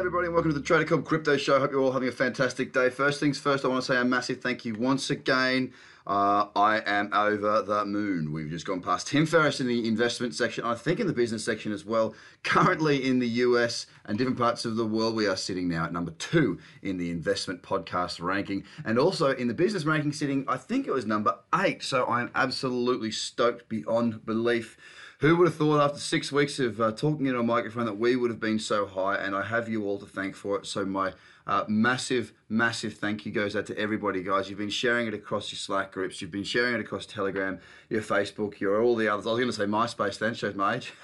Everybody, and welcome to the Trader Cobb Crypto Show. Hope you're all having a fantastic day. First things first, I want to say a massive thank you once again. Uh, I am over the moon. We've just gone past Tim Ferriss in the investment section, I think in the business section as well. Currently in the US and different parts of the world, we are sitting now at number two in the investment podcast ranking, and also in the business ranking, sitting, I think it was number eight. So I'm absolutely stoked beyond belief. Who would have thought after six weeks of uh, talking into a microphone that we would have been so high? And I have you all to thank for it. So my uh, massive, massive thank you goes out to everybody, guys. You've been sharing it across your Slack groups. You've been sharing it across Telegram, your Facebook, your all the others. I was going to say MySpace then, shows my age.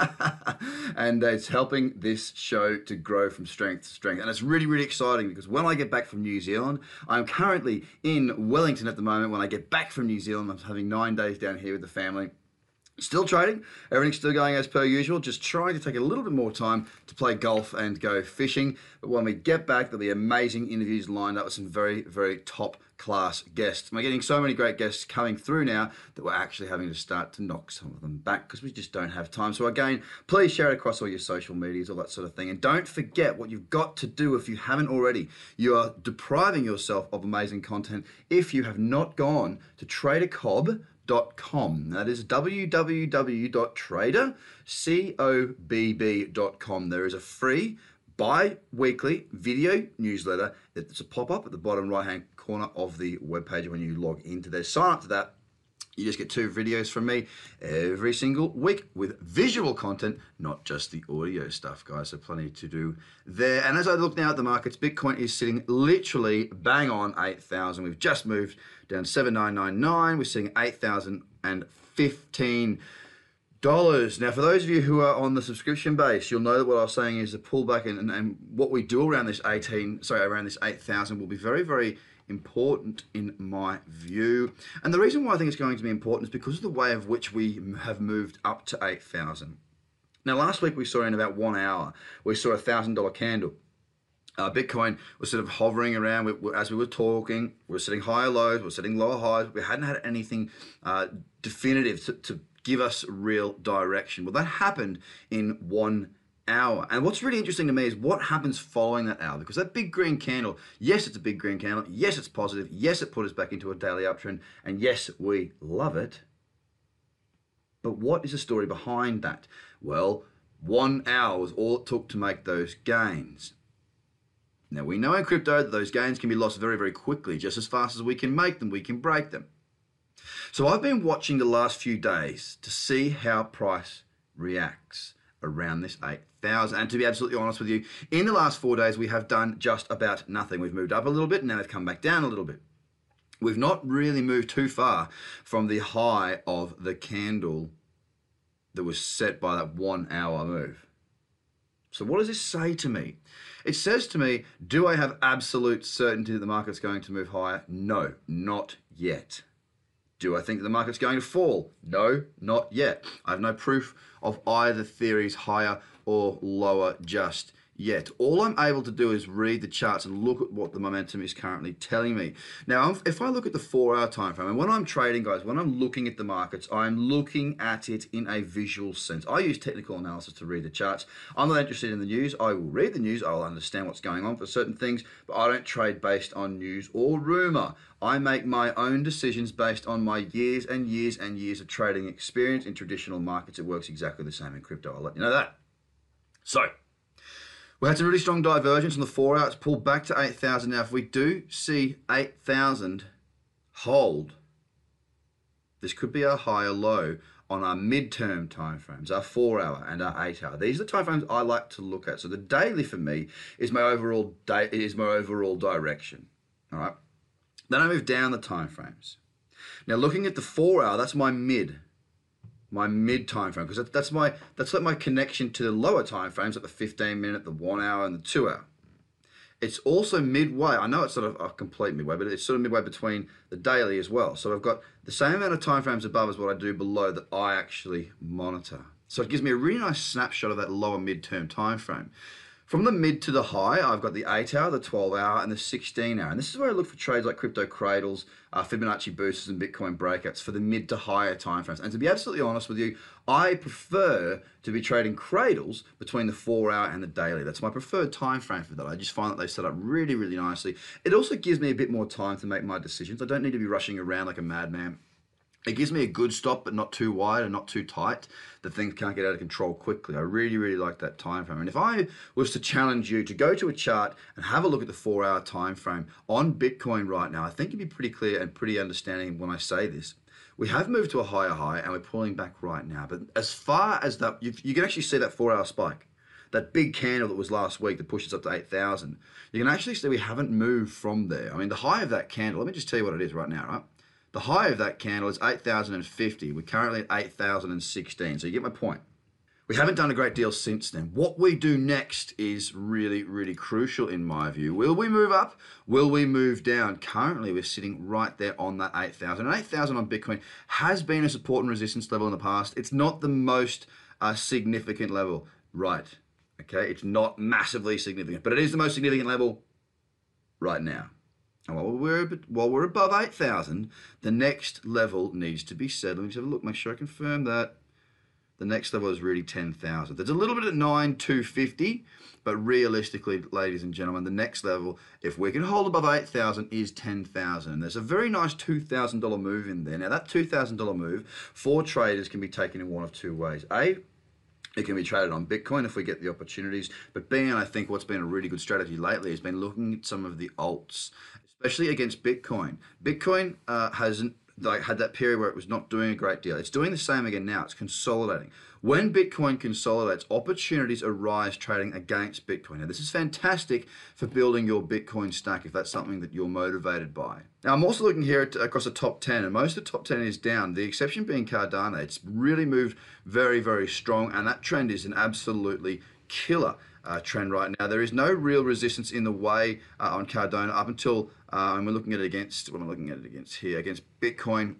and it's helping this show to grow from strength to strength. And it's really, really exciting because when I get back from New Zealand, I'm currently in Wellington at the moment. When I get back from New Zealand, I'm having nine days down here with the family. Still trading, everything's still going as per usual, just trying to take a little bit more time to play golf and go fishing. But when we get back, there'll be amazing interviews lined up with some very, very top class guests. We're getting so many great guests coming through now that we're actually having to start to knock some of them back because we just don't have time. So, again, please share it across all your social medias, all that sort of thing. And don't forget what you've got to do if you haven't already. You are depriving yourself of amazing content if you have not gone to Trader Cobb www.tradercobb.com. That is www.tradercobb.com. There is a free bi-weekly video newsletter. It's a pop-up at the bottom right-hand corner of the webpage when you log into there. Sign up to that. You just get two videos from me every single week with visual content, not just the audio stuff, guys. So plenty to do there. And as I look now at the markets, Bitcoin is sitting literally bang on 8,000. We've just moved down 7999. We're seeing 8,015 dollars. Now, for those of you who are on the subscription base, you'll know that what I was saying is the pullback and, and, and what we do around this 18, sorry, around this 8,000 will be very, very important in my view. And the reason why I think it's going to be important is because of the way of which we have moved up to 8,000. Now, last week we saw in about one hour, we saw a $1,000 candle. Uh, Bitcoin was sort of hovering around we, as we were talking. We were setting higher lows, we were setting lower highs. We hadn't had anything uh, definitive to, to give us real direction. Well, that happened in one hour. And what's really interesting to me is what happens following that hour. Because that big green candle, yes, it's a big green candle. Yes, it's positive. Yes, it put us back into a daily uptrend. And yes, we love it. But what is the story behind that? Well, one hour was all it took to make those gains. Now, we know in crypto that those gains can be lost very, very quickly. Just as fast as we can make them, we can break them. So I've been watching the last few days to see how price reacts around this 8,000. And to be absolutely honest with you, in the last four days, we have done just about nothing. We've moved up a little bit, and now they've come back down a little bit. We've not really moved too far from the high of the candle that was set by that one hour move. So, what does this say to me? It says to me, do I have absolute certainty that the market's going to move higher? No, not yet. Do I think that the market's going to fall? No, not yet. I have no proof of either theories higher or lower just yet. All I'm able to do is read the charts and look at what the momentum is currently telling me. Now, if I look at the four hour time frame, and when I'm trading, guys, when I'm looking at the markets, I'm looking at it in a visual sense. I use technical analysis to read the charts. I'm not interested in the news. I will read the news. I'll understand what's going on for certain things, but I don't trade based on news or rumor. I make my own decisions based on my years and years and years of trading experience in traditional markets. It works exactly the same in crypto. I'll let you know that. So, we had some really strong divergence on the four hour. It's pulled back to 8,000. Now, if we do see 8,000 hold, this could be a higher low on our midterm timeframes, our four hour and our eight hour. These are the timeframes I like to look at. So the daily for me is my overall day is my overall direction. All right. Then I move down the timeframes. Now looking at the four hour, that's my mid, my mid time frame because that's my that's like my connection to the lower time frames, like the 15 minute, the one hour, and the two hour. It's also midway. I know it's sort of a complete midway, but it's sort of midway between the daily as well. So I've got the same amount of time frames above as what I do below that I actually monitor. So it gives me a really nice snapshot of that lower midterm time frame. From the mid to the high, I've got the 8 hour, the 12 hour, and the 16 hour. And this is where I look for trades like crypto cradles, uh, Fibonacci boosters, and Bitcoin breakouts for the mid to higher time frames. And to be absolutely honest with you, I prefer to be trading cradles between the 4 hour and the daily. That's my preferred time frame for that. I just find that they set up really, really nicely. It also gives me a bit more time to make my decisions. I don't need to be rushing around like a madman. It gives me a good stop, but not too wide and not too tight. That things can't get out of control quickly. I really, really like that time frame. And if I was to challenge you to go to a chart and have a look at the four-hour time frame on Bitcoin right now, I think you'd be pretty clear and pretty understanding when I say this. We have moved to a higher high and we're pulling back right now. But as far as that, you, you can actually see that four-hour spike that big candle that was last week that pushed us up to 8,000, you can actually see we haven't moved from there. I mean, the high of that candle, let me just tell you what it is right now, right? The high of that candle is 8,050. We're currently at 8,016. So you get my point. We haven't done a great deal since then. What we do next is really, really crucial in my view. Will we move up? Will we move down? Currently, we're sitting right there on that 8,000. And 8,000 on Bitcoin has been a support and resistance level in the past. It's not the most uh, significant level, right? Okay, it's not massively significant, but it is the most significant level right now. And while we're, while we're above 8,000, the next level needs to be set. Let me just have a look, make sure I confirm that. The next level is really 10,000. There's a little bit at 9,250, but realistically, ladies and gentlemen, the next level, if we can hold above 8,000, is 10,000. There's a very nice $2,000 move in there. Now, that $2,000 move for traders can be taken in one of two ways. A, it can be traded on Bitcoin if we get the opportunities. But B, and I think what's been a really good strategy lately has been looking at some of the alts especially against Bitcoin. Bitcoin uh, hasn't like had that period where it was not doing a great deal. It's doing the same again now. It's consolidating. When Bitcoin consolidates, opportunities arise trading against Bitcoin. Now, this is fantastic for building your Bitcoin stack if that's something that you're motivated by. Now, I'm also looking here at, across the top 10, and most of the top 10 is down. The exception being Cardano. It's really moved very, very strong, and that trend is an absolutely killer uh, trend right now. There is no real resistance in the way uh, on Cardano up until, uh, and we're looking at it against, what am I looking at it against here? Against Bitcoin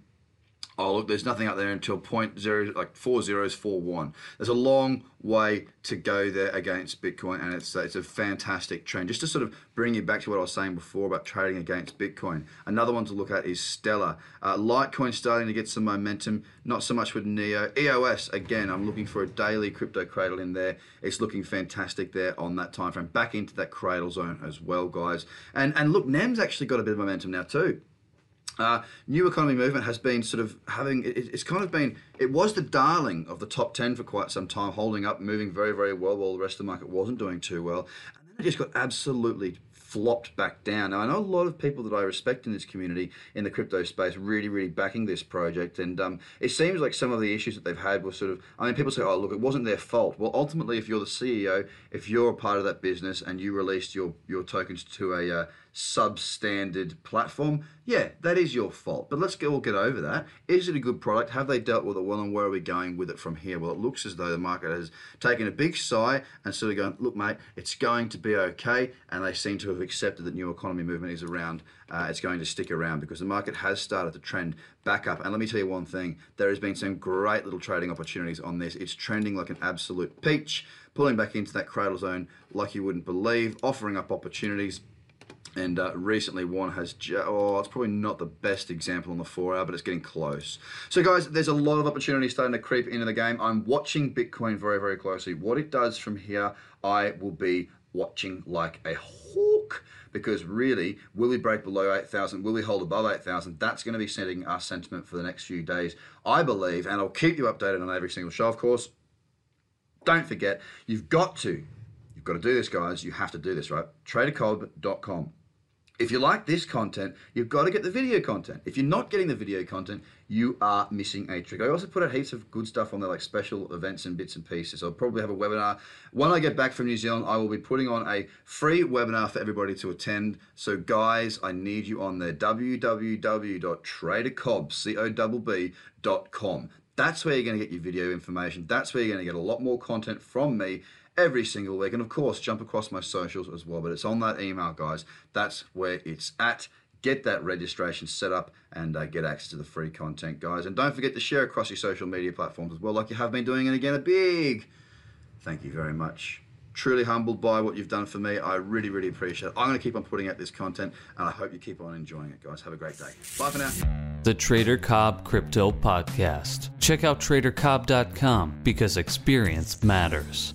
oh look, there's nothing up there until point zero, like four zeros, four one. There's a long way to go there against Bitcoin, and it's it's a fantastic trend. Just to sort of bring you back to what I was saying before about trading against Bitcoin. Another one to look at is Stellar. Uh, Litecoin starting to get some momentum. Not so much with Neo. EOS again. I'm looking for a daily crypto cradle in there. It's looking fantastic there on that time frame. Back into that cradle zone as well, guys. And and look, NEM's actually got a bit of momentum now too. Uh, new economy movement has been sort of having it, it's kind of been it was the darling of the top 10 for quite some time holding up moving very very well while the rest of the market wasn't doing too well and then it just got absolutely flopped back down. Now, I know a lot of people that I respect in this community in the crypto space really, really backing this project. And um, it seems like some of the issues that they've had were sort of, I mean, people say, oh, look, it wasn't their fault. Well, ultimately, if you're the CEO, if you're a part of that business and you released your, your tokens to a uh, substandard platform, yeah, that is your fault. But let's all get over that. Is it a good product? Have they dealt with it well? And where are we going with it from here? Well, it looks as though the market has taken a big sigh and sort of going, look, mate, it's going to be okay. And they seem to have accepted that new economy movement is around. Uh, it's going to stick around because the market has started to trend back up. And let me tell you one thing there has been some great little trading opportunities on this. It's trending like an absolute peach, pulling back into that cradle zone like you wouldn't believe, offering up opportunities and uh, recently one has oh it's probably not the best example on the four hour but it's getting close. So guys there's a lot of opportunity starting to creep into the game. I'm watching bitcoin very very closely. What it does from here i will be watching like a hawk because really will we break below 8000 will we hold above 8000 that's going to be setting our sentiment for the next few days i believe. And i'll keep you updated on every single show. Of course don't forget you've got to you've got to do this guys. You have to do this right? Tradercobb.com if you like this content, you've got to get the video content. If you're not getting the video content, you are missing a trick. I also put out heaps of good stuff on there, like special events and bits and pieces. I'll probably have a webinar. When I get back from New Zealand, I will be putting on a free webinar for everybody to attend. So, guys, I need you on there www.tradercobb.com. That's where you're going to get your video information. That's where you're going to get a lot more content from me every single week. And of course, jump across my socials as well. But it's on that email, guys. That's where it's at. Get that registration set up and uh, get access to the free content, guys. And don't forget to share across your social media platforms as well, like you have been doing. And again, a big thank you very much. Truly humbled by what you've done for me. I really, really appreciate it. I'm going to keep on putting out this content, and I hope you keep on enjoying it, guys. Have a great day. Bye for now. The Trader Cobb Crypto Podcast. Check out tradercobb.com because experience matters.